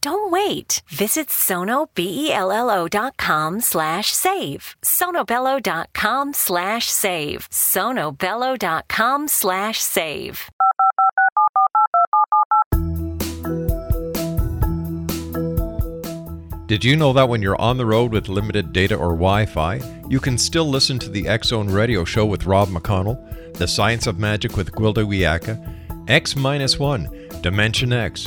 Don't wait. Visit sonobello.com slash save. sonobello.com slash save. sonobello.com slash save. Did you know that when you're on the road with limited data or Wi Fi, you can still listen to the Zone Radio Show with Rob McConnell, The Science of Magic with Gwilda Wiyaka, X 1, Dimension X,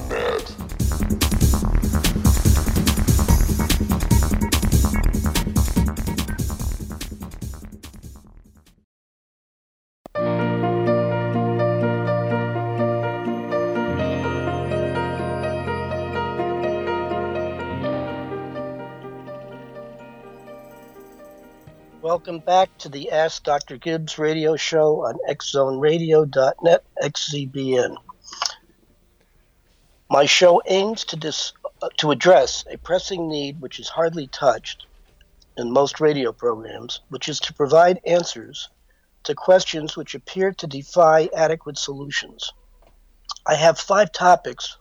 back to the Ask Dr. Gibbs radio show on xzoneradio.net, XZBN. My show aims to, dis- uh, to address a pressing need which is hardly touched in most radio programs, which is to provide answers to questions which appear to defy adequate solutions. I have five topics.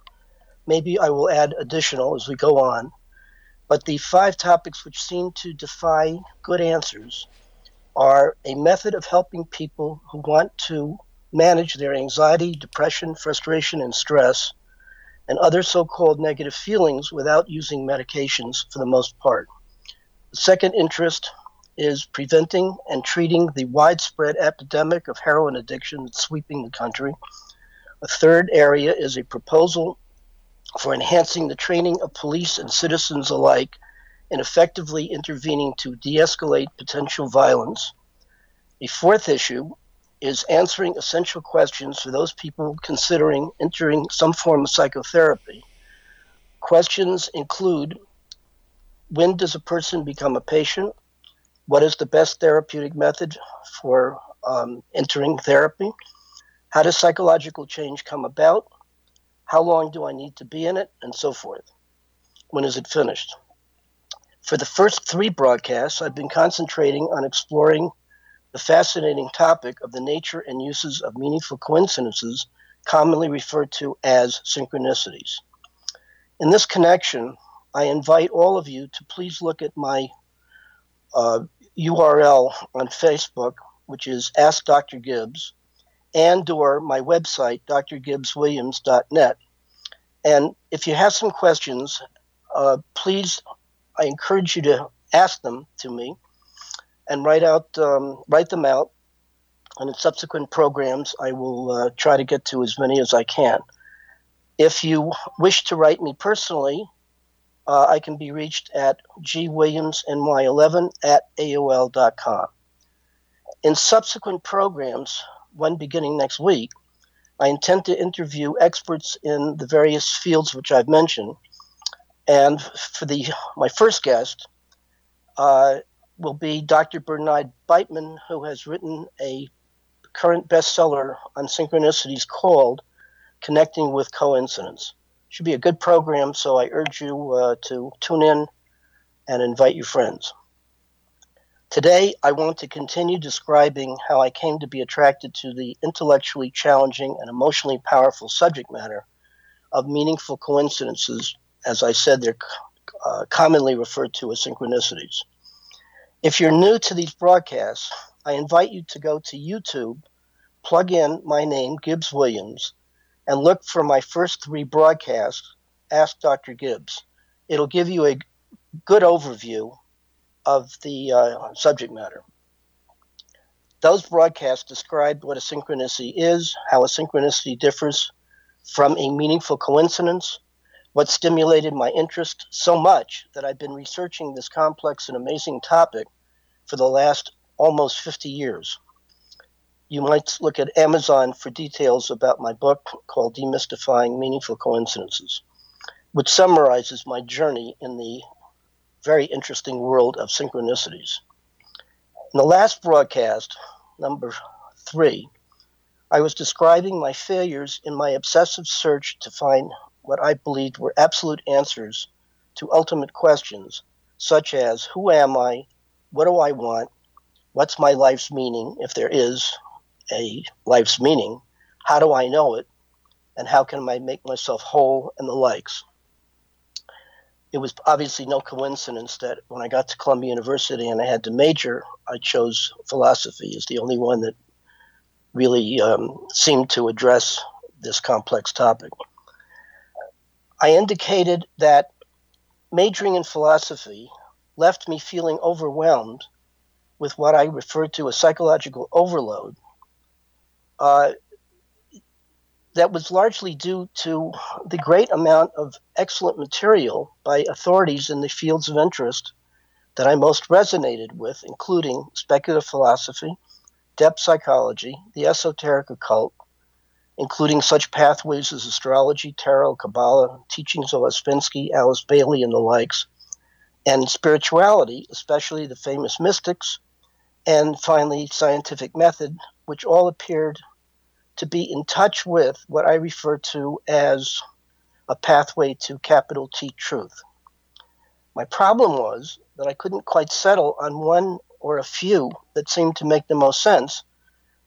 Maybe I will add additional as we go on but the five topics which seem to defy good answers are a method of helping people who want to manage their anxiety, depression, frustration, and stress, and other so called negative feelings without using medications for the most part. The second interest is preventing and treating the widespread epidemic of heroin addiction that's sweeping the country. A third area is a proposal for enhancing the training of police and citizens alike in effectively intervening to de escalate potential violence. A fourth issue is answering essential questions for those people considering entering some form of psychotherapy. Questions include when does a person become a patient? What is the best therapeutic method for um, entering therapy? How does psychological change come about? How long do I need to be in it? And so forth. When is it finished? For the first three broadcasts, I've been concentrating on exploring the fascinating topic of the nature and uses of meaningful coincidences, commonly referred to as synchronicities. In this connection, I invite all of you to please look at my uh, URL on Facebook, which is Ask Dr. Gibbs, and or my website, drgibbswilliams.net. And if you have some questions, uh, please, I encourage you to ask them to me and write out, um, write them out and in subsequent programs, I will uh, try to get to as many as I can. If you wish to write me personally, uh, I can be reached at gwilliamsny11 at aol.com. In subsequent programs, one beginning next week, I intend to interview experts in the various fields which I've mentioned. And for the my first guest uh, will be Dr. Bernard Beitman, who has written a current bestseller on synchronicities called Connecting with Coincidence. Should be a good program, so I urge you uh, to tune in and invite your friends. Today, I want to continue describing how I came to be attracted to the intellectually challenging and emotionally powerful subject matter of meaningful coincidences. As I said, they're uh, commonly referred to as synchronicities. If you're new to these broadcasts, I invite you to go to YouTube, plug in my name, Gibbs Williams, and look for my first three broadcasts, Ask Dr. Gibbs. It'll give you a good overview of the uh, subject matter. Those broadcasts describe what a synchronicity is, how a synchronicity differs from a meaningful coincidence, what stimulated my interest so much that I've been researching this complex and amazing topic for the last almost 50 years. You might look at Amazon for details about my book called Demystifying Meaningful Coincidences, which summarizes my journey in the very interesting world of synchronicities. In the last broadcast, number three, I was describing my failures in my obsessive search to find what I believed were absolute answers to ultimate questions, such as who am I? What do I want? What's my life's meaning, if there is a life's meaning? How do I know it? And how can I make myself whole and the likes? it was obviously no coincidence that when I got to Columbia University and I had to major, I chose philosophy as the only one that really um, seemed to address this complex topic. I indicated that majoring in philosophy left me feeling overwhelmed with what I referred to as psychological overload. Uh, that was largely due to the great amount of excellent material by authorities in the fields of interest that I most resonated with, including speculative philosophy, depth psychology, the esoteric occult, including such pathways as astrology, tarot, Kabbalah, teachings of Ouspensky, Alice Bailey, and the likes, and spirituality, especially the famous mystics, and finally scientific method, which all appeared to be in touch with what I refer to as a pathway to capital T truth. My problem was that I couldn't quite settle on one or a few that seemed to make the most sense.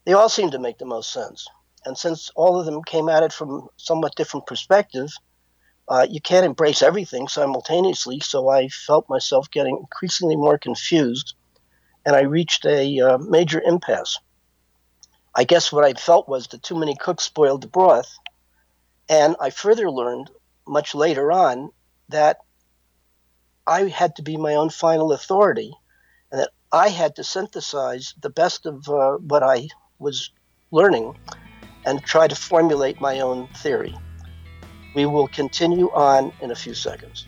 They all seemed to make the most sense. And since all of them came at it from somewhat different perspectives, uh, you can't embrace everything simultaneously. So I felt myself getting increasingly more confused, and I reached a uh, major impasse. I guess what I felt was that too many cooks spoiled the broth. And I further learned much later on that I had to be my own final authority and that I had to synthesize the best of uh, what I was learning and try to formulate my own theory. We will continue on in a few seconds.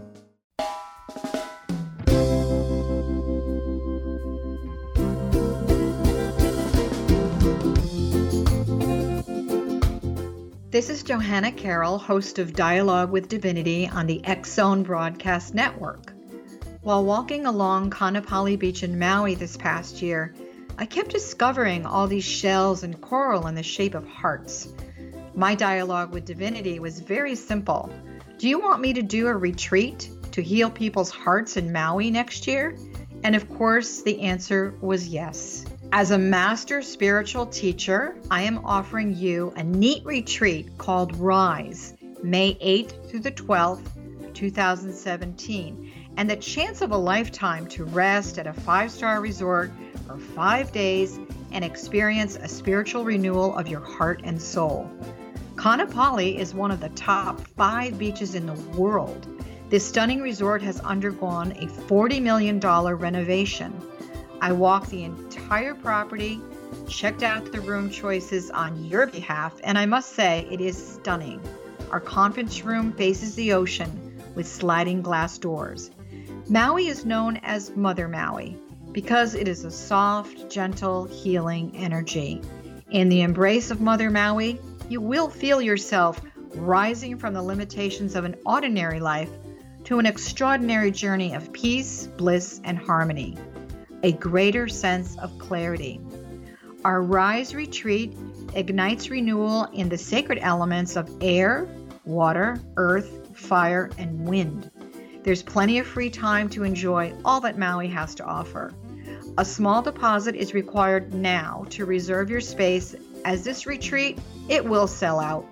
This is Johanna Carroll, host of Dialogue with Divinity on the X Zone Broadcast Network. While walking along Kaanapali Beach in Maui this past year, I kept discovering all these shells and coral in the shape of hearts. My dialogue with Divinity was very simple. Do you want me to do a retreat to heal people's hearts in Maui next year? And of course, the answer was yes. As a master spiritual teacher, I am offering you a neat retreat called Rise, May 8th through the 12th, 2017, and the chance of a lifetime to rest at a five star resort for five days and experience a spiritual renewal of your heart and soul. Kaanapali is one of the top five beaches in the world. This stunning resort has undergone a $40 million renovation. I walked the entire property, checked out the room choices on your behalf, and I must say it is stunning. Our conference room faces the ocean with sliding glass doors. Maui is known as Mother Maui because it is a soft, gentle, healing energy. In the embrace of Mother Maui, you will feel yourself rising from the limitations of an ordinary life to an extraordinary journey of peace, bliss, and harmony a greater sense of clarity. Our Rise retreat ignites renewal in the sacred elements of air, water, earth, fire, and wind. There's plenty of free time to enjoy all that Maui has to offer. A small deposit is required now to reserve your space as this retreat it will sell out.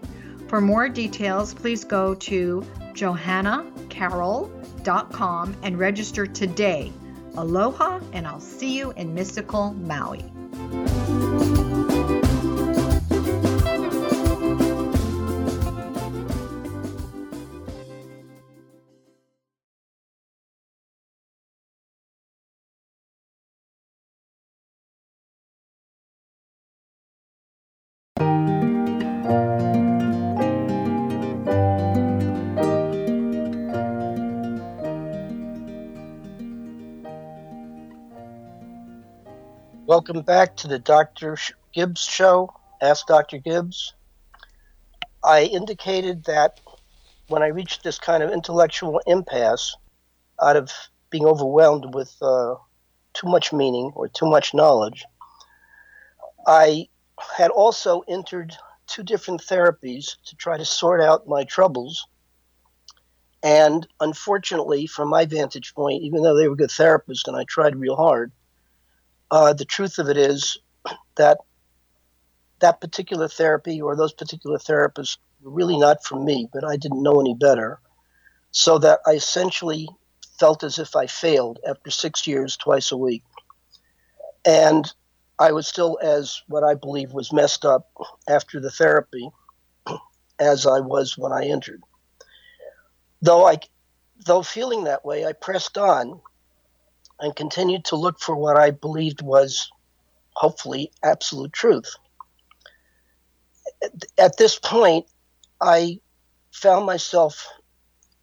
For more details, please go to johannacarroll.com and register today Aloha, and I'll see you in mystical Maui. Welcome back to the Dr. Gibbs Show. Ask Dr. Gibbs. I indicated that when I reached this kind of intellectual impasse, out of being overwhelmed with uh, too much meaning or too much knowledge, I had also entered two different therapies to try to sort out my troubles. And unfortunately, from my vantage point, even though they were good therapists and I tried real hard, uh, the truth of it is that that particular therapy or those particular therapists were really not for me, but I didn't know any better. So that I essentially felt as if I failed after six years, twice a week. And I was still as what I believe was messed up after the therapy as I was when I entered. Though I though feeling that way, I pressed on and continued to look for what I believed was hopefully absolute truth. At this point, I found myself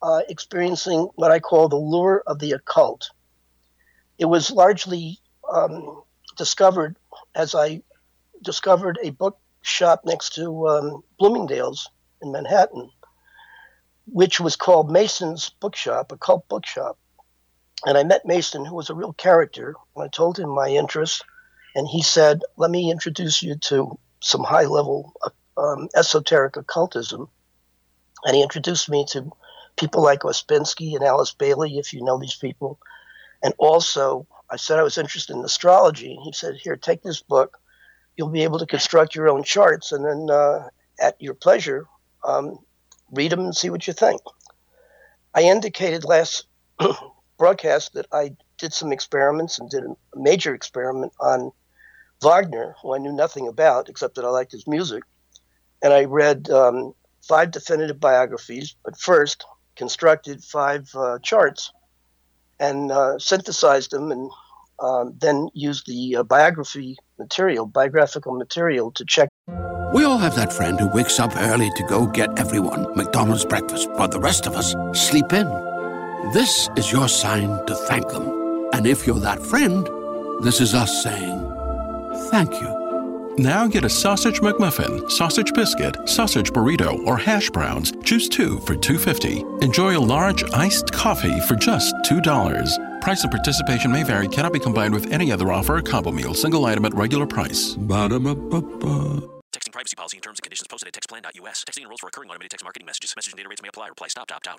uh, experiencing what I call the lure of the occult. It was largely um, discovered as I discovered a bookshop next to um, Bloomingdale's in Manhattan, which was called Mason's Bookshop, a cult bookshop. And I met Mason, who was a real character. I told him my interest, and he said, "Let me introduce you to some high-level um, esoteric occultism." And he introduced me to people like Ouspensky and Alice Bailey, if you know these people. And also, I said I was interested in astrology. And he said, Here, take this book. You'll be able to construct your own charts. And then, uh, at your pleasure, um, read them and see what you think. I indicated last broadcast that I did some experiments and did a major experiment on Wagner, who I knew nothing about except that I liked his music. And I read um, five definitive biographies, but first constructed five uh, charts and uh, synthesized them and um, then used the uh, biography material, biographical material to check. We all have that friend who wakes up early to go get everyone McDonald's breakfast, while the rest of us sleep in. This is your sign to thank them. And if you're that friend, this is us saying thank you. Now get a sausage McMuffin, sausage biscuit, sausage burrito, or hash browns. Choose two for $2.50. Enjoy a large iced coffee for just $2. Price and participation may vary, cannot be combined with any other offer or combo meal, single item at regular price. Ba-da-ba-ba-ba. Texting privacy policy and terms and conditions posted at textplan.us. Texting enrolls for recurring automated text marketing messages. Message and data rates may apply. Reply stop to opt out.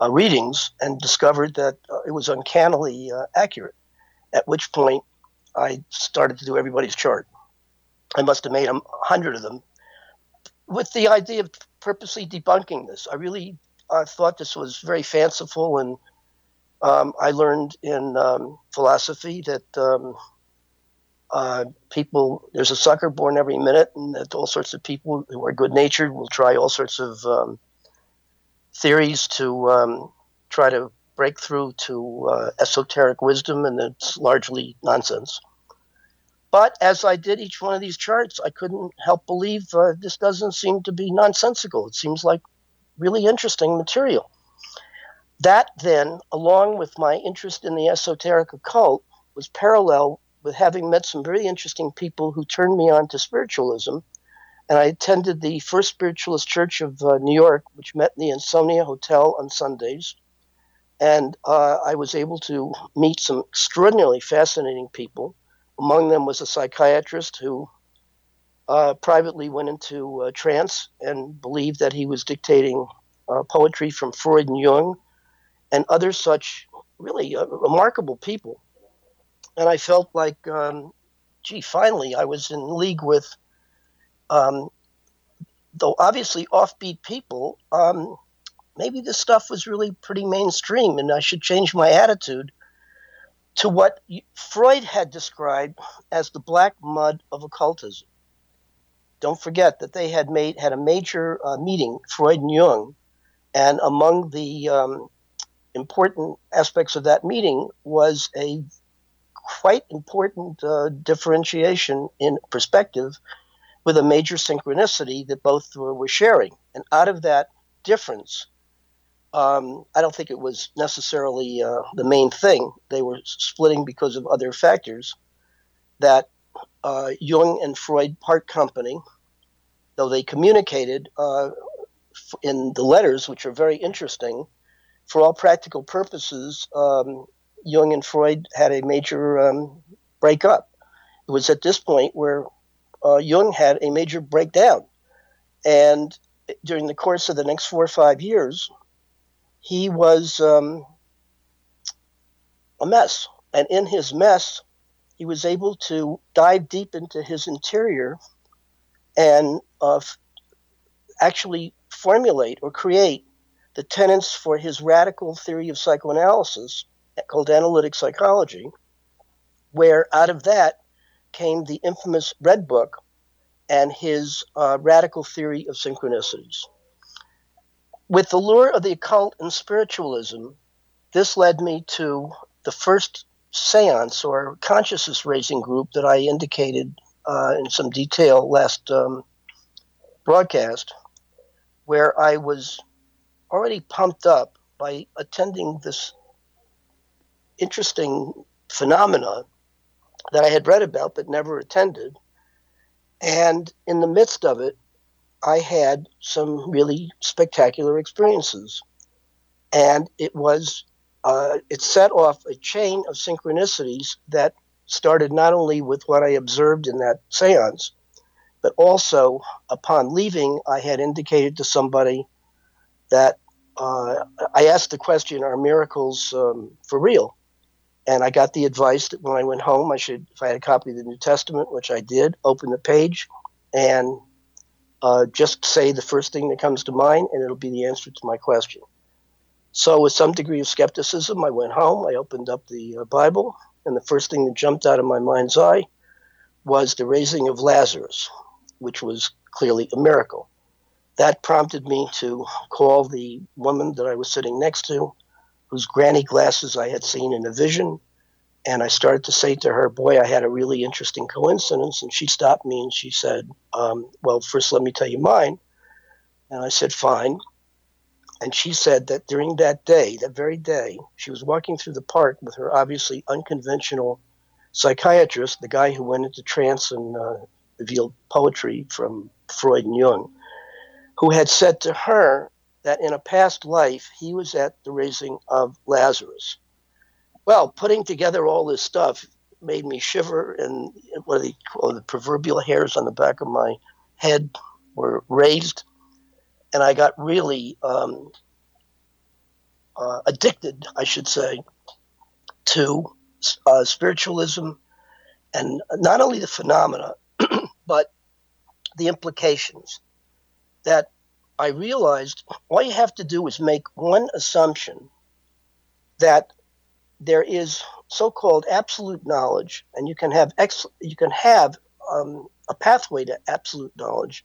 uh, readings and discovered that uh, it was uncannily uh, accurate. At which point, I started to do everybody's chart. I must have made a hundred of them with the idea of purposely debunking this. I really uh, thought this was very fanciful, and um, I learned in um, philosophy that um, uh, people there's a sucker born every minute, and that all sorts of people who are good natured will try all sorts of um, theories to um, try to break through to uh, esoteric wisdom, and it's largely nonsense. But as I did each one of these charts, I couldn't help believe uh, this doesn't seem to be nonsensical. It seems like really interesting material. That then, along with my interest in the esoteric occult, was parallel with having met some very interesting people who turned me on to spiritualism. And I attended the First Spiritualist Church of uh, New York, which met in the Ansonia Hotel on Sundays. And uh, I was able to meet some extraordinarily fascinating people. Among them was a psychiatrist who uh, privately went into uh, trance and believed that he was dictating uh, poetry from Freud and Jung and other such really uh, remarkable people. And I felt like, um, gee, finally I was in league with, um, though obviously offbeat people. Um, maybe this stuff was really pretty mainstream and I should change my attitude to what Freud had described as the black mud of occultism. Don't forget that they had made had a major uh, meeting, Freud and Jung, and among the um, important aspects of that meeting was a quite important uh, differentiation in perspective with a major synchronicity that both were, sharing. And out of that difference, um, I don't think it was necessarily uh, the main thing. They were splitting because of other factors. That uh, Jung and Freud part company, though they communicated uh, in the letters, which are very interesting. for all practical purposes, um, Jung and Freud had a major um, breakup. It was at this point where uh, Jung had a major breakdown. And during the course of the next four or five years, he was um, a mess. And in his mess, he was able to dive deep into his interior and uh, actually formulate or create the tenets for his radical theory of psychoanalysis called analytic psychology, where out of that came the infamous Red Book and his uh, radical theory of synchronicities. With the lure of the occult and spiritualism, this led me to the first seance or consciousness raising group that I indicated uh, in some detail last um, broadcast, where I was already pumped up by attending this interesting phenomena that I had read about but never attended. And in the midst of it, I had some really spectacular experiences. And it was uh, it set off a chain of synchronicities that started not only with what I observed in that seance, but also upon leaving, I had indicated to somebody that uh, I asked the question Are miracles um, for real? And I got the advice that when I went home, I should, if I had a copy of the New Testament, which I did, open the page and uh, just say the first thing that comes to mind, and it'll be the answer to my question. So, with some degree of skepticism, I went home, I opened up the uh, Bible, and the first thing that jumped out of my mind's eye was the raising of Lazarus, which was clearly a miracle. That prompted me to call the woman that I was sitting next to, whose granny glasses I had seen in a vision. And I started to say to her, Boy, I had a really interesting coincidence. And she stopped me and she said, um, Well, first, let me tell you mine. And I said, Fine. And she said that during that day, that very day, she was walking through the park with her obviously unconventional psychiatrist, the guy who went into trance and uh, revealed poetry from Freud and Jung, who had said to her that in a past life he was at the raising of Lazarus. Well, putting together all this stuff made me shiver, and what do they call the proverbial hairs on the back of my head were raised and I got really um, uh, addicted, I should say, to uh, spiritualism and not only the phenomena, but the implications. That I realized all you have to do is make one assumption that there is so-called absolute knowledge, and you can have ex- you can have um, a pathway to absolute knowledge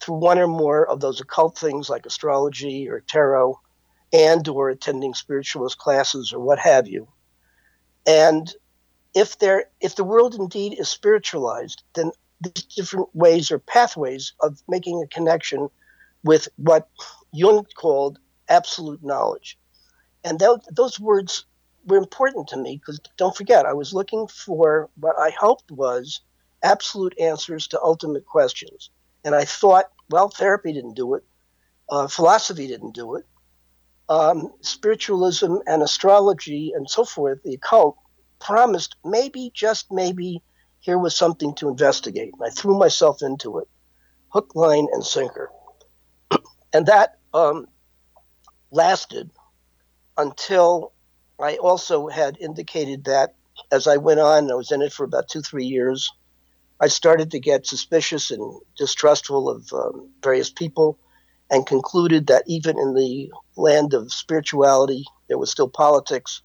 through one or more of those occult things like astrology or tarot and or attending spiritualist classes or what have you. And if there if the world indeed is spiritualized then these different ways or pathways of making a connection with what jung called absolute knowledge and th- those words were important to me because don't forget i was looking for what i hoped was absolute answers to ultimate questions and I thought, well, therapy didn't do it, uh, philosophy didn't do it, um, spiritualism and astrology and so forth, the occult, promised maybe, just maybe, here was something to investigate. And I threw myself into it, hook, line, and sinker. And that um, lasted until I also had indicated that as I went on, I was in it for about two, three years. I started to get suspicious and distrustful of um, various people and concluded that even in the land of spirituality, there was still politics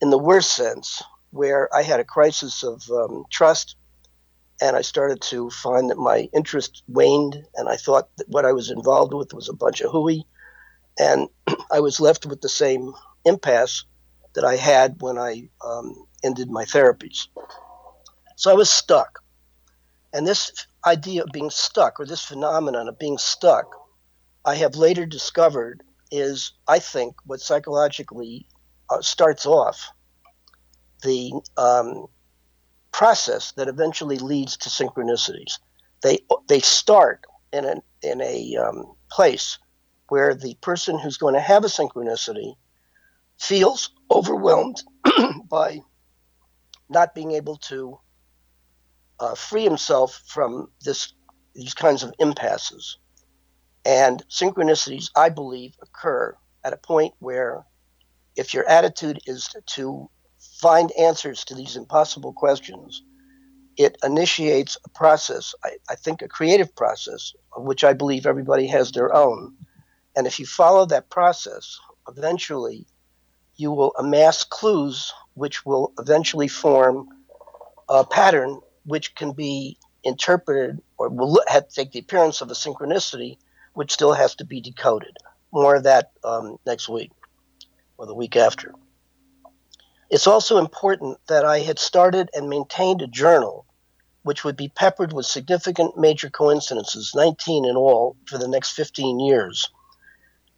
in the worst sense, where I had a crisis of um, trust and I started to find that my interest waned and I thought that what I was involved with was a bunch of hooey. And I was left with the same impasse that I had when I um, ended my therapies. So I was stuck. And this idea of being stuck, or this phenomenon of being stuck, I have later discovered is, I think, what psychologically uh, starts off the um, process that eventually leads to synchronicities. They they start in a in a um, place where the person who's going to have a synchronicity feels overwhelmed by not being able to uh, free himself from this these kinds of impasses. And synchronicities, I believe, occur at a point where if your attitude is to find answers to these impossible questions, it initiates a process, I, I, think a creative process, of which I believe everybody has their own. And if you follow that process, eventually you will amass clues which will eventually form a pattern which can be interpreted or will have, take the appearance of a synchronicity, which still has to be decoded. More of that um, next week or the week after. It's also important that I had started and maintained a journal which would be peppered with significant major coincidences, 19 in all, for the next 15 years.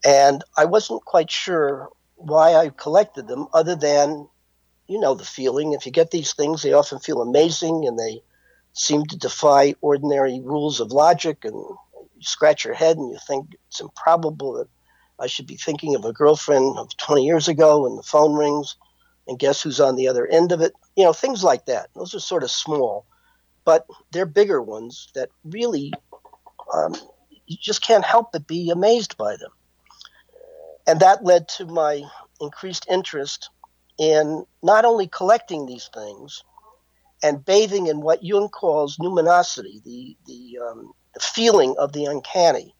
And I wasn't quite sure why I collected them, other than, you know, the feeling. If you get these things, they often feel amazing and they seem to defy ordinary rules of logic. And you scratch your head and you think it's improbable that I should be thinking of a girlfriend of 20 years ago and the phone rings and guess who's on the other end of it? You know, things like that. Those are sort of small, but they're bigger ones that really um, you just can't help but be amazed by them. And that led to my increased interest in not only collecting these things and bathing in what Jung calls numinosity, the, the, um, the feeling of the uncanny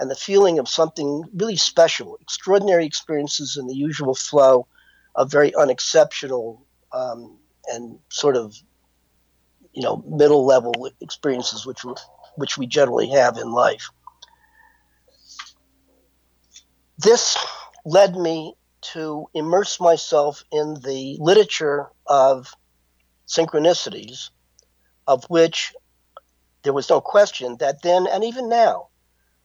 and the feeling of something really special, extraordinary experiences in the usual flow of very unexceptional um, and sort of you know middle level experiences which which we generally have in life. This led me to immerse myself in the literature of synchronicities, of which there was no question that then and even now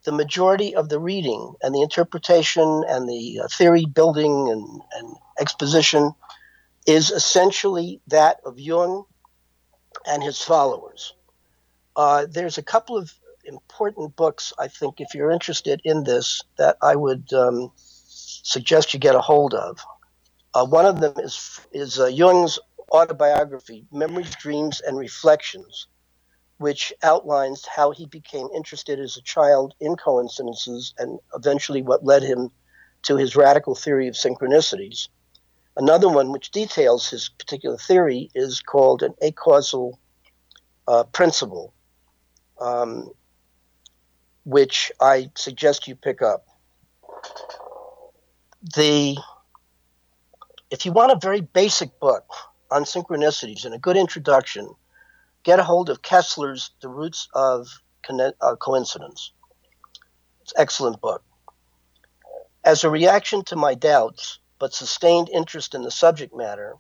the majority of the reading and the interpretation and the uh, theory building and, and exposition is essentially that of Jung and his followers. Uh, there's a couple of important books, I think, if you're interested in this, that I would um, suggest you get a hold of. Uh, one of them is, is uh, Jung's autobiography, Memories, Dreams, and Reflections which outlines how he became interested as a child in coincidences and eventually what led him to his radical theory of synchronicities. Another one, which details his particular theory, is called an acausal uh, principle, um, which I suggest you pick up. The if you want a very basic book on synchronicities and a good introduction, get a hold of Koestler's The Roots of uh, Coincidence. It's an excellent book. As a reaction to my doubts, but sustained interest in the subject matter,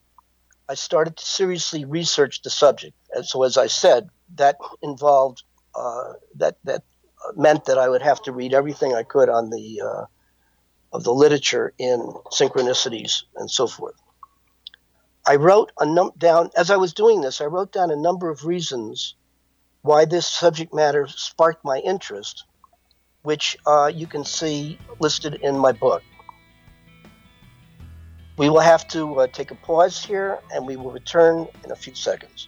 I started to seriously research the subject. And so, as I said, that involved uh, that that meant that I would have to read everything I could on the uh, of the literature in synchronicities and so forth. I wrote a num- down as I was doing this. I wrote down a number of reasons why this subject matter sparked my interest, which uh, you can see listed in my book. We will have to uh, take a pause here, and we will return in a few seconds.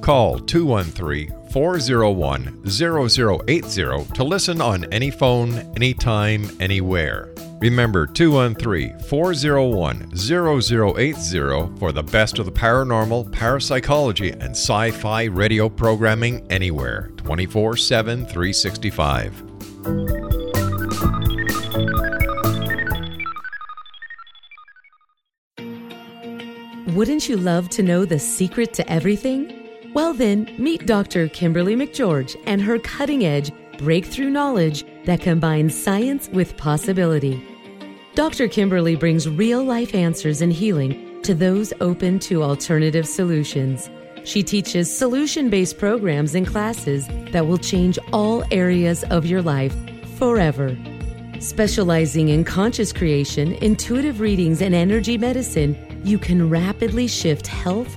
Call 213 401 0080 to listen on any phone, anytime, anywhere. Remember 213 401 0080 for the best of the paranormal, parapsychology, and sci fi radio programming anywhere 24 7 365. Wouldn't you love to know the secret to everything? Well, then, meet Dr. Kimberly McGeorge and her cutting edge breakthrough knowledge that combines science with possibility. Dr. Kimberly brings real life answers and healing to those open to alternative solutions. She teaches solution based programs and classes that will change all areas of your life forever. Specializing in conscious creation, intuitive readings, and energy medicine, you can rapidly shift health,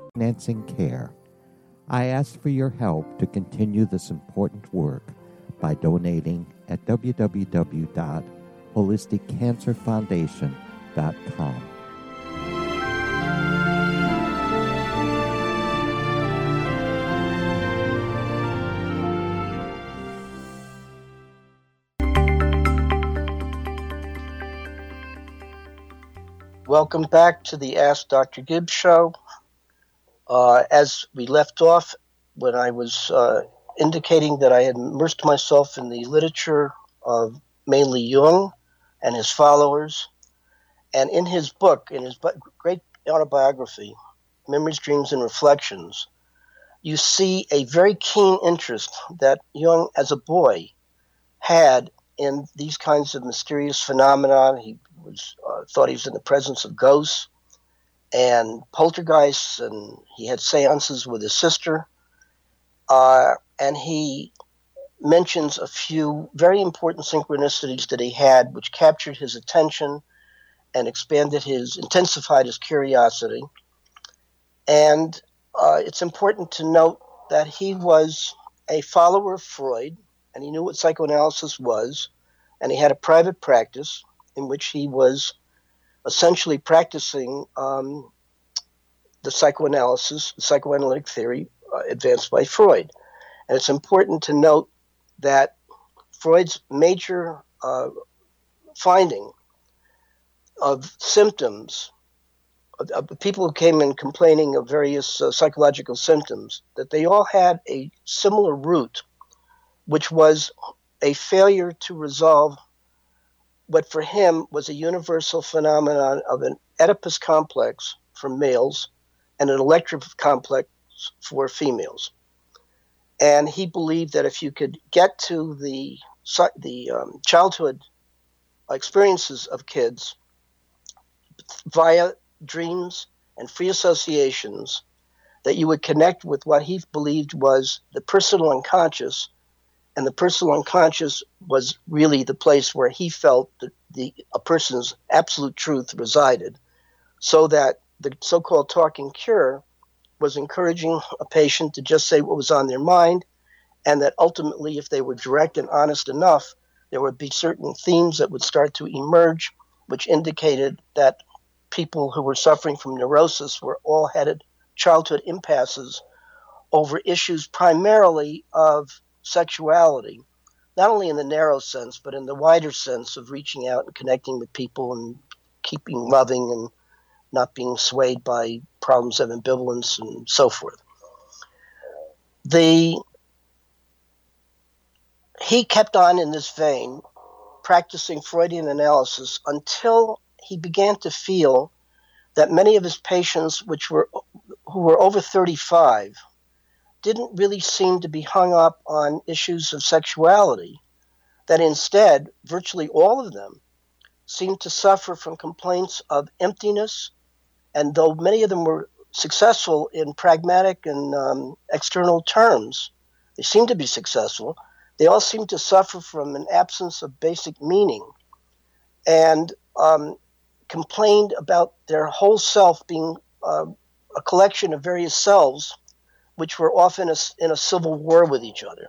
Financing care. I ask for your help to continue this important work by donating at www.holisticcancerfoundation.com. Welcome back to the Ask Dr. Gibbs show. Uh, as we left off, when I was uh, indicating that I had immersed myself in the literature of mainly Jung and his followers, and in his book, in his great autobiography, Memories, Dreams, and Reflections, you see a very keen interest that Jung, as a boy, had in these kinds of mysterious phenomena. He was uh, thought he was in the presence of ghosts and poltergeists, and he had seances with his sister. Uh, and he mentions a few very important synchronicities that he had, which captured his attention and expanded his, intensified his curiosity. And uh, it's important to note that he was a follower of Freud, and he knew what psychoanalysis was, and he had a private practice in which he was essentially practicing um, the psychoanalysis, psychoanalytic theory uh, advanced by Freud. And it's important to note that Freud's major uh, finding of symptoms of, of people who came in complaining of various uh, psychological symptoms that they all had a similar root, which was a failure to resolve what for him was a universal phenomenon of an Oedipus complex for males and an Electra complex for females. And he believed that if you could get to the the um, childhood experiences of kids via dreams and free associations, that you would connect with what he believed was the personal unconscious, and the personal unconscious was really the place where he felt that the a person's absolute truth resided, so that the so-called talking cure was encouraging a patient to just say what was on their mind, and that ultimately, if they were direct and honest enough, there would be certain themes that would start to emerge, which indicated that people who were suffering from neurosis were all headed childhood impasses over issues primarily of sexuality, not only in the narrow sense, but in the wider sense of reaching out and connecting with people and keeping loving and not being swayed by problems of ambivalence and so forth. The he kept on in this vein, practicing Freudian analysis until he began to feel that many of his patients, which were who were over 35, didn't really seem to be hung up on issues of sexuality. That instead, virtually all of them seemed to suffer from complaints of emptiness, and though many of them were successful in pragmatic and um, external terms, they seemed to be successful. They all seemed to suffer from an absence of basic meaning. And um, complained about their whole self being uh, a collection of various selves, which were often a, in a civil war with each other.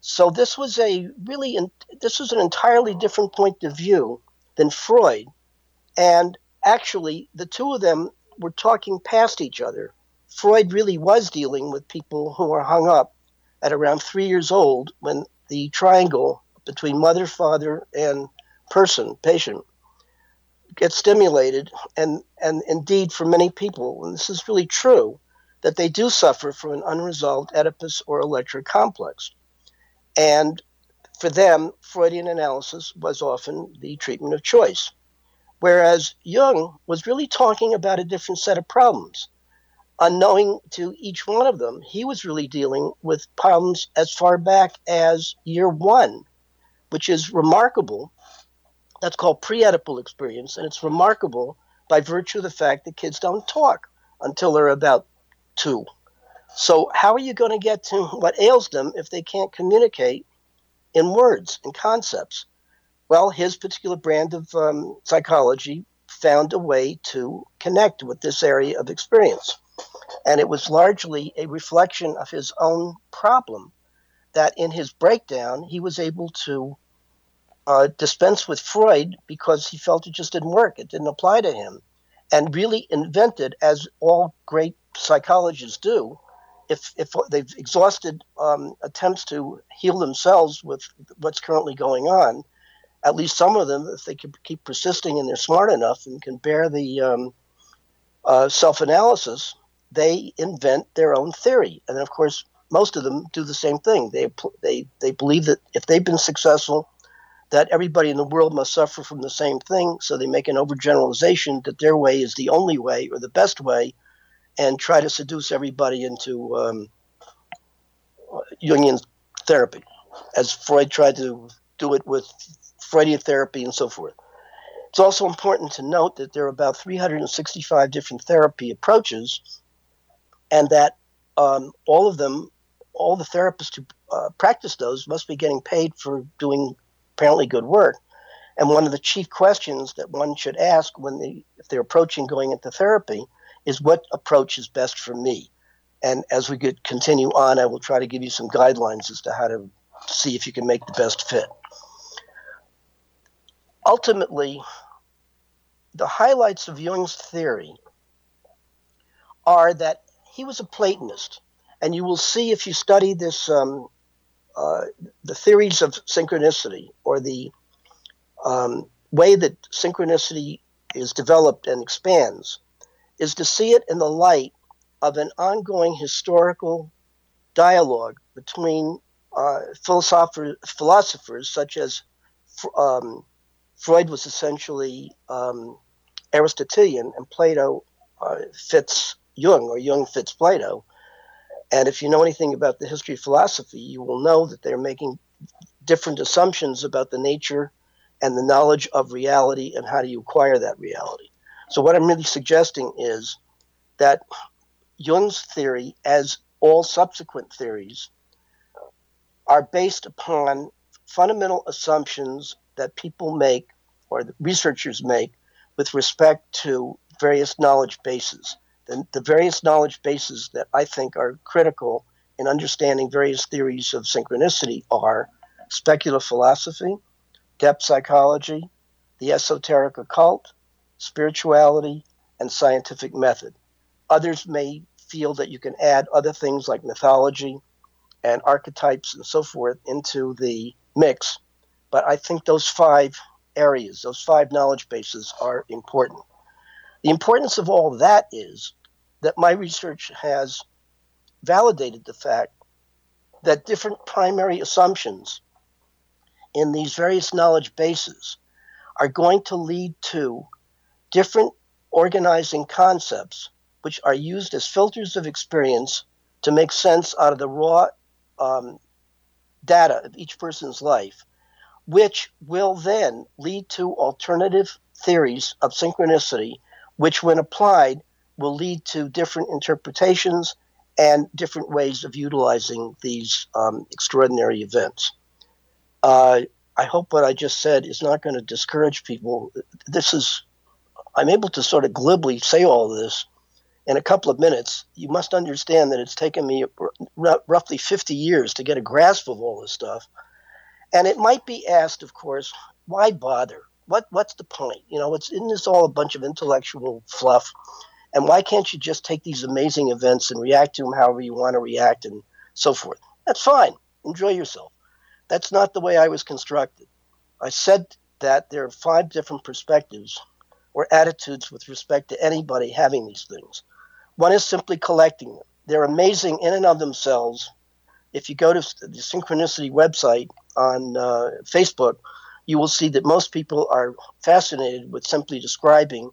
So this was a really this was an entirely different point of view than Freud, and actually the two of them were talking past each other. Freud really was dealing with people who were hung up at around three years old when the triangle between mother, father, and person, patient, get stimulated, and, and indeed for many people, and this is really true, that they do suffer from an unresolved Oedipus or Electra complex. And for them, Freudian analysis was often the treatment of choice. Whereas Jung was really talking about a different set of problems. Unknowing to each one of them, he was really dealing with problems as far back as year one, which is remarkable that's called pre-Oedipal experience, and it's remarkable by virtue of the fact that kids don't talk until they're about two. So how are you going to get to what ails them if they can't communicate in words and concepts? Well, his particular brand of um, psychology found a way to connect with this area of experience. And it was largely a reflection of his own problem that in his breakdown, he was able to uh, dispense with Freud because he felt it just didn't work. It didn't apply to him. And really invented, as all great psychologists do, if, if they've exhausted um, attempts to heal themselves with what's currently going on, at least some of them, if they can keep persisting and they're smart enough and can bear the um, uh, self analysis, they invent their own theory. And of course, most of them do the same thing. They, they, they believe that if they've been successful that everybody in the world must suffer from the same thing, so they make an overgeneralization that their way is the only way or the best way, and try to seduce everybody into um, Jungian therapy, as Freud tried to do it with Freudian therapy and so forth. It's also important to note that there are about 365 different therapy approaches, and that um, all of them, all the therapists who uh, practice those, must be getting paid for doing apparently good work. And one of the chief questions that one should ask when they, if they're approaching going into therapy is what approach is best for me. And as we get, continue on, I will try to give you some guidelines as to how to see if you can make the best fit. Ultimately, the highlights of Jung's theory are that he was a Platonist. And you will see if you study this um, uh, the theories of synchronicity or the um, way that synchronicity is developed and expands is to see it in the light of an ongoing historical dialogue between uh, philosopher, philosophers such as um, Freud was essentially um, Aristotelian and Plato uh, fits Jung or Jung fits Plato. And if you know anything about the history of philosophy, you will know that they're making different assumptions about the nature and the knowledge of reality and how do you acquire that reality. So, what I'm really suggesting is that Jung's theory, as all subsequent theories, are based upon fundamental assumptions that people make or researchers make with respect to various knowledge bases. The, the various knowledge bases that I think are critical in understanding various theories of synchronicity are speculative philosophy, depth psychology, the esoteric occult, spirituality, and scientific method. Others may feel that you can add other things like mythology and archetypes and so forth into the mix, but I think those five areas, those five knowledge bases are important. The importance of all that is that my research has validated the fact that different primary assumptions in these various knowledge bases are going to lead to different organizing concepts which are used as filters of experience to make sense out of the raw um, data of each person's life, which will then lead to alternative theories of synchronicity, which, when applied, will lead to different interpretations and different ways of utilizing these um, extraordinary events. Uh, I hope what I just said is not going to discourage people. This is, I'm able to sort of glibly say all this in a couple of minutes. You must understand that it's taken me r- roughly 50 years to get a grasp of all this stuff. And it might be asked, of course, why bother? What what's the point? You know, it's isn't this all a bunch of intellectual fluff? And why can't you just take these amazing events and react to them however you want to react and so forth? That's fine. Enjoy yourself. That's not the way I was constructed. I said that there are five different perspectives or attitudes with respect to anybody having these things. One is simply collecting them. They're amazing in and of themselves. If you go to the Synchronicity website on uh, Facebook, you will see that most people are fascinated with simply describing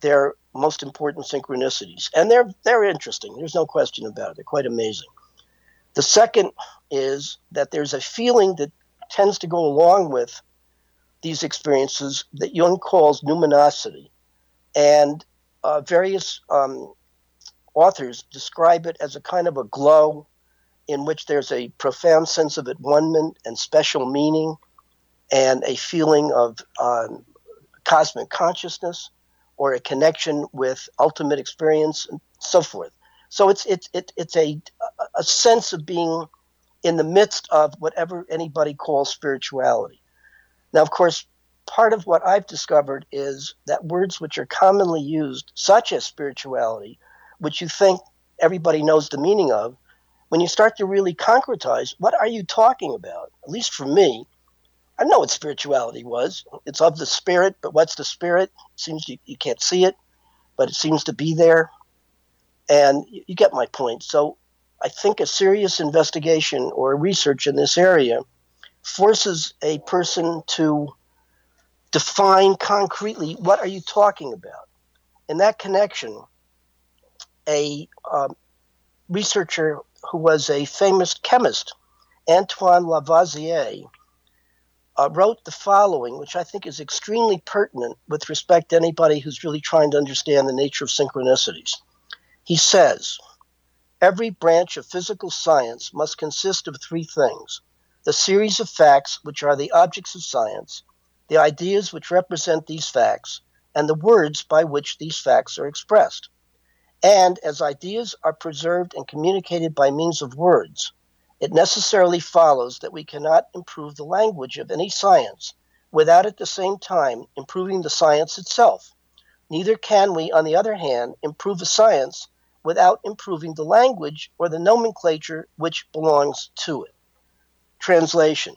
their most important synchronicities, and they're they're interesting. There's no question about it. They're quite amazing. The second is that there's a feeling that tends to go along with these experiences that Jung calls numinosity. And uh, various um, authors describe it as a kind of a glow in which there's a profound sense of at-one-ment and special meaning and a feeling of um, cosmic consciousness or a connection with ultimate experience and so forth. So it's it's it, it's a a sense of being in the midst of whatever anybody calls spirituality. Now, of course, part of what I've discovered is that words which are commonly used, such as spirituality, which you think everybody knows the meaning of, when you start to really concretize, what are you talking about? At least for me, I know what spirituality was. It's of the spirit, but what's the spirit? It seems you, you can't see it, but it seems to be there. And you, you get my point. So I think a serious investigation or research in this area forces a person to define concretely what are you talking about. In that connection, a um, researcher who was a famous chemist, Antoine Lavoisier, uh, wrote the following, which I think is extremely pertinent with respect to anybody who's really trying to understand the nature of synchronicities. He says, Every branch of physical science must consist of three things the series of facts, which are the objects of science, the ideas which represent these facts, and the words by which these facts are expressed. And as ideas are preserved and communicated by means of words, it necessarily follows that we cannot improve the language of any science without at the same time improving the science itself. Neither can we, on the other hand, improve a science without improving the language or the nomenclature which belongs to it. Translation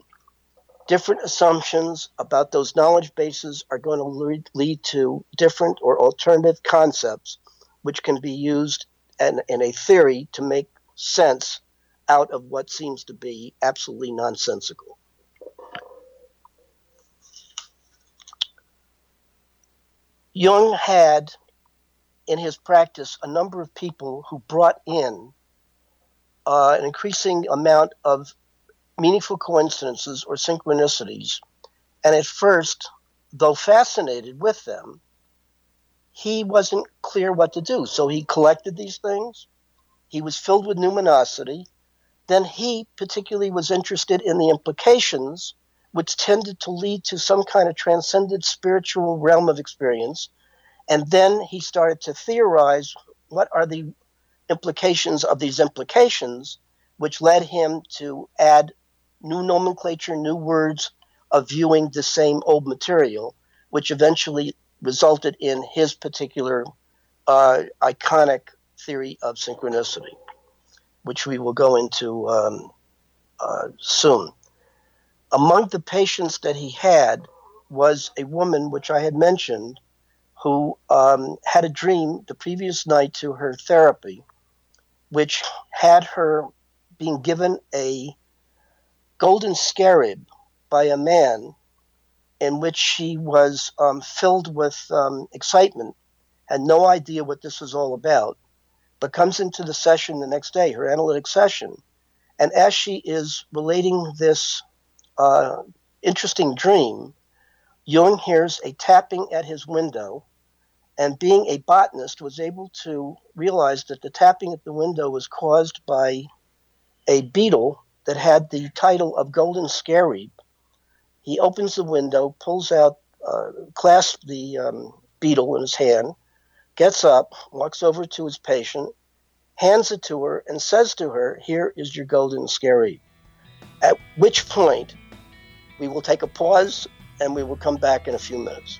Different assumptions about those knowledge bases are going to lead, to different or alternative concepts which can be used in, in a theory to make sense out of what seems to be absolutely nonsensical. Jung had in his practice a number of people who brought in uh, an increasing amount of meaningful coincidences or synchronicities. And at first, though fascinated with them, he wasn't clear what to do. So he collected these things. He was filled with numinosity. Then he particularly was interested in the implications, which tended to lead to some kind of transcendent spiritual realm of experience. And then he started to theorize what are the implications of these implications, which led him to add new nomenclature, new words of viewing the same old material, which eventually resulted in his particular uh, iconic theory of synchronicity, which we will go into um, uh, soon. Among the patients that he had was a woman, which I had mentioned, who um, had a dream the previous night to her therapy, which had her being given a golden scarab by a man in which she was um, filled with um, excitement, had no idea what this was all about, but comes into the session the next day, her analytic session. And as she is relating this uh, interesting dream, Jung hears a tapping at his window, and being a botanist, was able to realize that the tapping at the window was caused by a beetle that had the title of Golden Scarab. He opens the window, pulls out, uh, clasps the um, beetle in his hand, gets up, walks over to his patient, hands it to her, and says to her, Here is your Golden Scarab. At which point, we will take a pause and we will come back in a few minutes.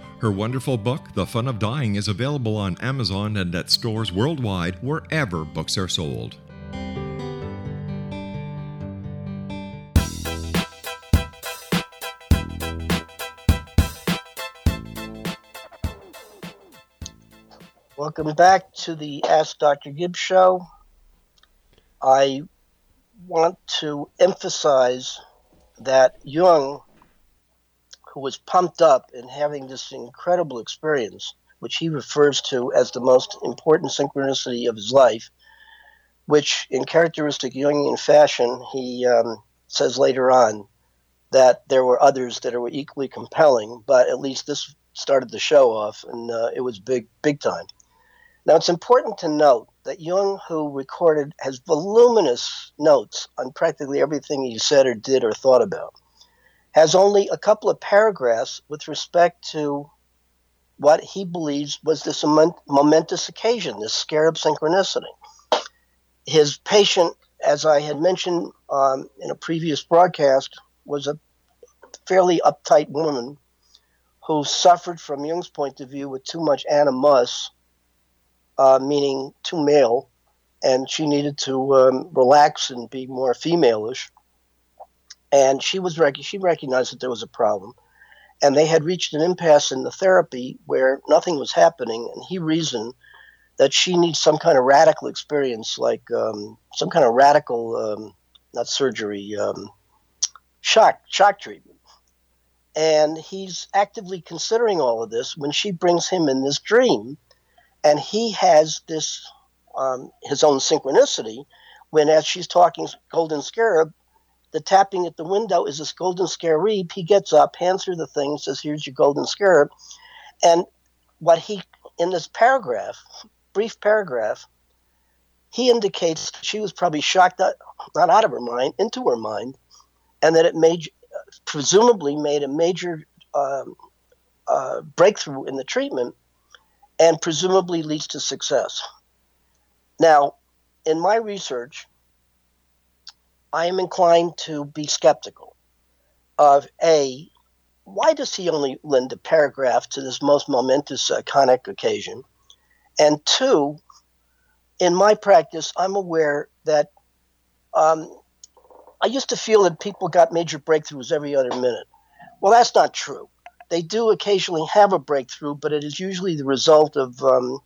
Her wonderful book, The Fun of Dying, is available on Amazon and at stores worldwide wherever books are sold. Welcome back to the Ask Dr. Gibbs show. I want to emphasize that Jung, who was pumped up in having this incredible experience, which he refers to as the most important synchronicity of his life, which, in characteristic Jungian fashion, he um, says later on that there were others that were equally compelling, but at least this started the show off, and uh, it was big, big time. Now, it's important to note that Jung, who recorded, has voluminous notes on practically everything he said or did or thought about, has only a couple of paragraphs with respect to what he believes was this momentous occasion, this scarab synchronicity. His patient, as I had mentioned um, in a previous broadcast, was a fairly uptight woman who suffered, from Jung's point of view, with too much animus uh, meaning too male, and she needed to um, relax and be more femaleish. And she was rec- she recognized that there was a problem, and they had reached an impasse in the therapy where nothing was happening. And he reasoned that she needs some kind of radical experience, like um, some kind of radical, um, not surgery, um, shock shock treatment. And he's actively considering all of this when she brings him in this dream and he has this um, his own synchronicity when as she's talking golden scarab the tapping at the window is this golden scarab he gets up hands her the thing says here's your golden scarab and what he in this paragraph brief paragraph he indicates she was probably shocked not, not out of her mind into her mind and that it made presumably made a major um, uh, breakthrough in the treatment and presumably leads to success. Now, in my research, I am inclined to be skeptical of A, why does he only lend a paragraph to this most momentous iconic occasion? And two, in my practice, I'm aware that um, I used to feel that people got major breakthroughs every other minute. Well, that's not true they do occasionally have a breakthrough, but it is usually the result of, um,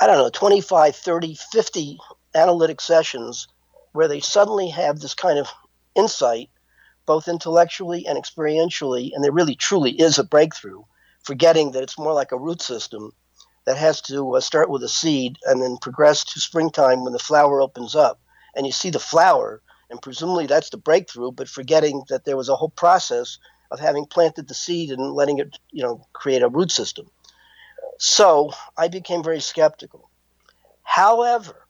I don't know, 25, 30, 50 analytic sessions where they suddenly have this kind of insight, both intellectually and experientially, and there really truly is a breakthrough, forgetting that it's more like a root system that has to uh, start with a seed and then progress to springtime when the flower opens up. And you see the flower, and presumably that's the breakthrough, but forgetting that there was a whole process of having planted the seed and letting it, you know, create a root system. So I became very skeptical. However,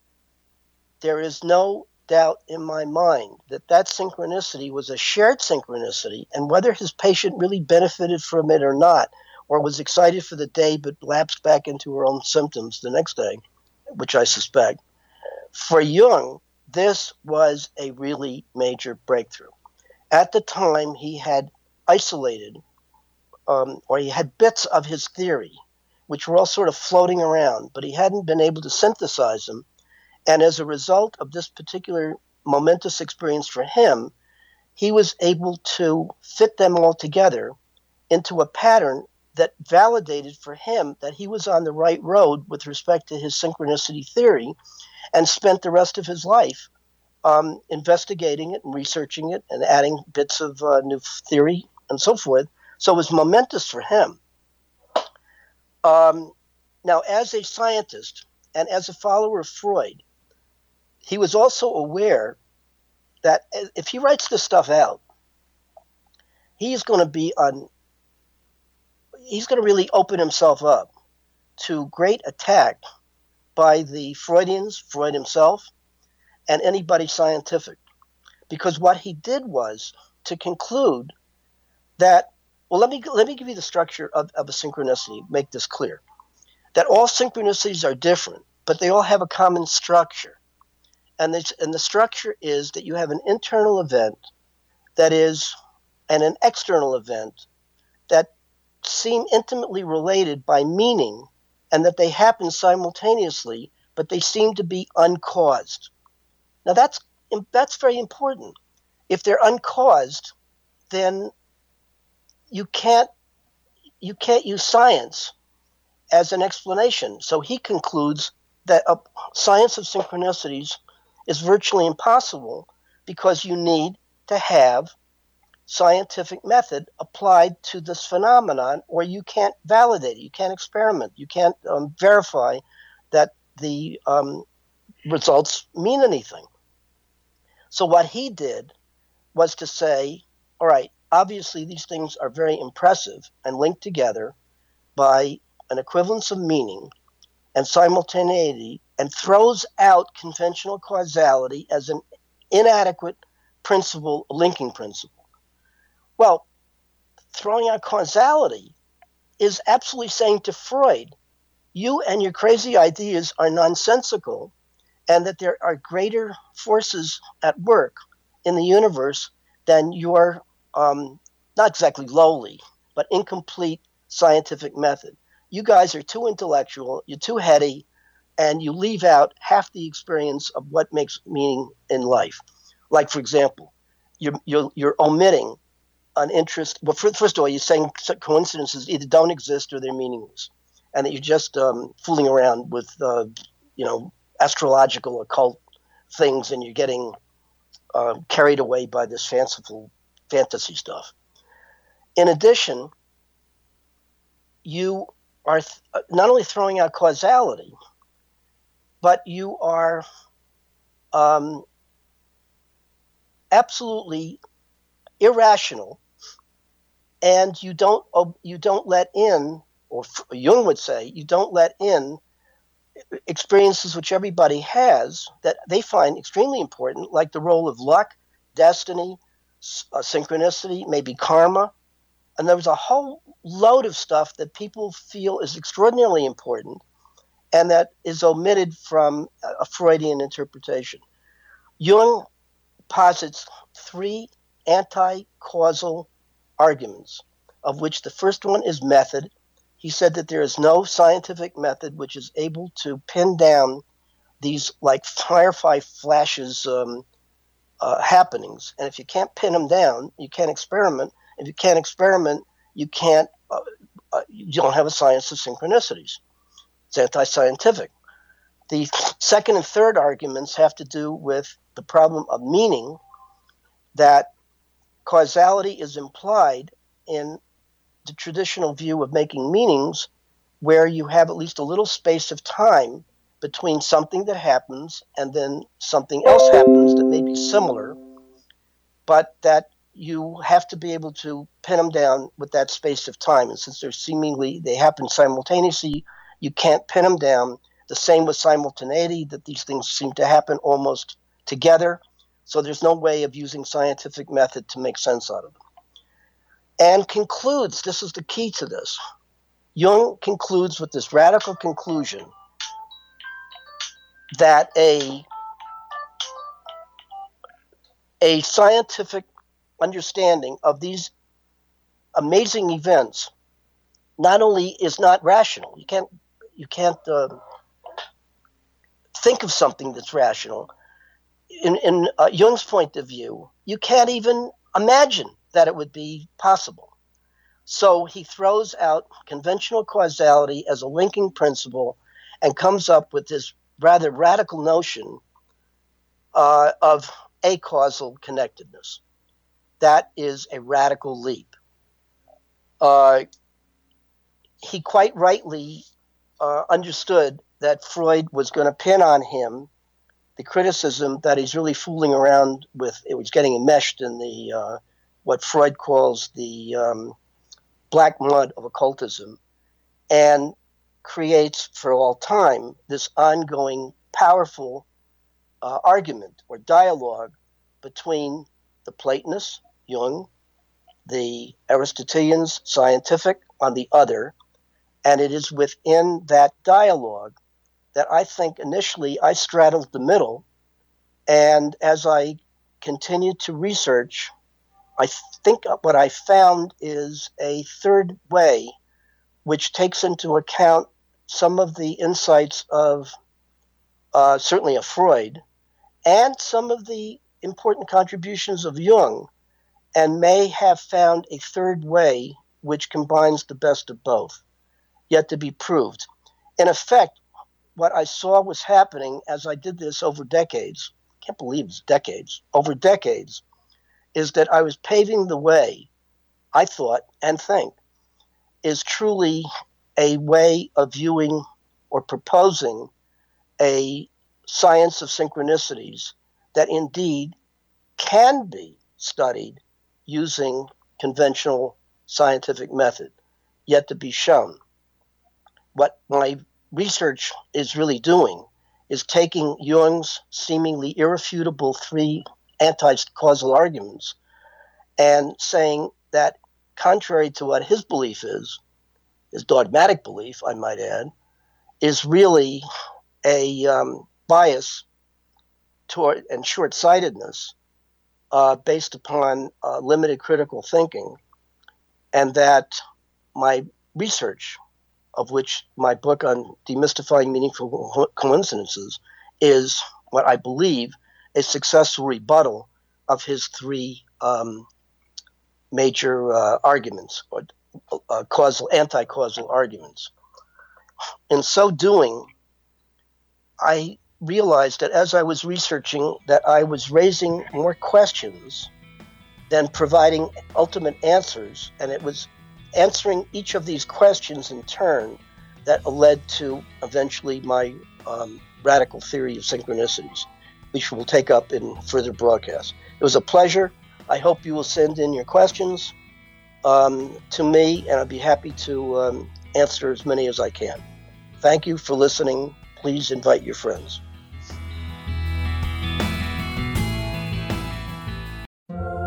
there is no doubt in my mind that that synchronicity was a shared synchronicity, and whether his patient really benefited from it or not, or was excited for the day but lapsed back into her own symptoms the next day, which I suspect. For Jung, this was a really major breakthrough. At the time, he had isolated, um, or he had bits of his theory, which were all sort of floating around, but he hadn't been able to synthesize them. And as a result of this particular momentous experience for him, he was able to fit them all together into a pattern that validated for him that he was on the right road with respect to his synchronicity theory and spent the rest of his life um, investigating it and researching it and adding bits of uh, new theory and so forth. So it was momentous for him. Um, now, as a scientist and as a follower of Freud, he was also aware that if he writes this stuff out, he's going to be on he's going to really open himself up to great attack by the Freudians, Freud himself, and anybody scientific. Because what he did was to conclude that, well, let me, let me give you the structure of, of a synchronicity, make this clear. That all synchronicities are different, but they all have a common structure. And, this, and the structure is that you have an internal event that is, and an external event that seem intimately related by meaning and that they happen simultaneously, but they seem to be uncaused. Now that's that's very important. If they're uncaused, then you can't you can't use science as an explanation. So he concludes that a science of synchronicities is virtually impossible because you need to have scientific method applied to this phenomenon, or you can't validate it, you can't experiment, you can't um, verify that the um, results mean anything. So, what he did was to say, all right, obviously these things are very impressive and linked together by an equivalence of meaning and simultaneity, and throws out conventional causality as an inadequate principle, linking principle. Well, throwing out causality is absolutely saying to Freud, you and your crazy ideas are nonsensical, and that there are greater forces at work in the universe than your, um, not exactly lowly, but incomplete scientific method. You guys are too intellectual, you're too heady, and you leave out half the experience of what makes meaning in life. Like, for example, you're, you're, you're omitting an interest. Well, first of all, you're saying coincidences either don't exist or they're meaningless, and that you're just um, fooling around with, uh, you know, astrological occult things, and you're getting uh, carried away by this fanciful fantasy stuff. In addition, you are th- not only throwing out causality, but you are um, absolutely irrational and you don't you don't let in, or Jung would say, you don't let in experiences which everybody has that they find extremely important, like the role of luck, destiny, uh, synchronicity, maybe karma. And there was a whole load of stuff that people feel is extraordinarily important and that is omitted from a Freudian interpretation. Jung posits three anti causal arguments, of which the first one is method. He said that there is no scientific method which is able to pin down these like firefly flashes um, uh, happenings. And if you can't pin them down, you can't experiment. If you can't experiment, you can't. Uh, uh, you don't have a science of synchronicities. It's anti-scientific. The second and third arguments have to do with the problem of meaning that causality is implied in the traditional view of making meanings where you have at least a little space of time between something that happens and then something else happens that may be similar, but that you have to be able to pin them down with that space of time. And since they're seemingly, they happen simultaneously, you can't pin them down. The same with simultaneity, that these things seem to happen almost together, so there's no way of using scientific method to make sense out of them. And concludes this is the key to this. Jung concludes with this radical conclusion that a a scientific understanding of these amazing events not only is not rational you can't you can't uh, think of something that's rational in, in uh, jung's point of view you can't even imagine that it would be possible so he throws out conventional causality as a linking principle and comes up with this rather radical notion uh, of acausal connectedness. That is a radical leap. Uh, he quite rightly uh, understood that Freud was going to pin on him the criticism that he's really fooling around with. It was getting enmeshed in the uh, what Freud calls the um, black mud of occultism, and creates for all time this ongoing powerful uh, argument or dialogue between the Platonists, Jung, the Aristotelians, scientific, on the other. And it is within that dialogue that I think initially I straddled the middle. And as I continued to research, I think what I found is a third way which takes into account some of the insights of uh, certainly of Freud and some of the important contributions of Jung, and may have found a third way which combines the best of both, yet to be proved. In effect, what I saw was happening as I did this over decades, can't believe it's decades, over decades, is that I was paving the way, I thought and think, is truly a way of viewing or proposing a science of synchronicities that indeed can be studied using conventional scientific method, yet to be shown. What my research is really doing is taking Jung's seemingly irrefutable three anti causal arguments and saying that, contrary to what his belief is, his dogmatic belief, I might add, is really a um, bias toward and short sightedness uh, based upon uh, limited critical thinking, and that my research, of which my book on demystifying meaningful coincidences is what I believe a successful rebuttal of his three um, major uh, arguments or uh, causal anti-causal arguments. In so doing, I realized that as I was researching that I was raising more questions than providing ultimate answers and it was answering each of these questions in turn that led to eventually my um, radical theory of synchronicities which we'll take up in further broadcasts. It was a pleasure. I hope you will send in your questions um, to me and i'd be happy to um, answer as many as i can. Thank you for listening. Please invite your friends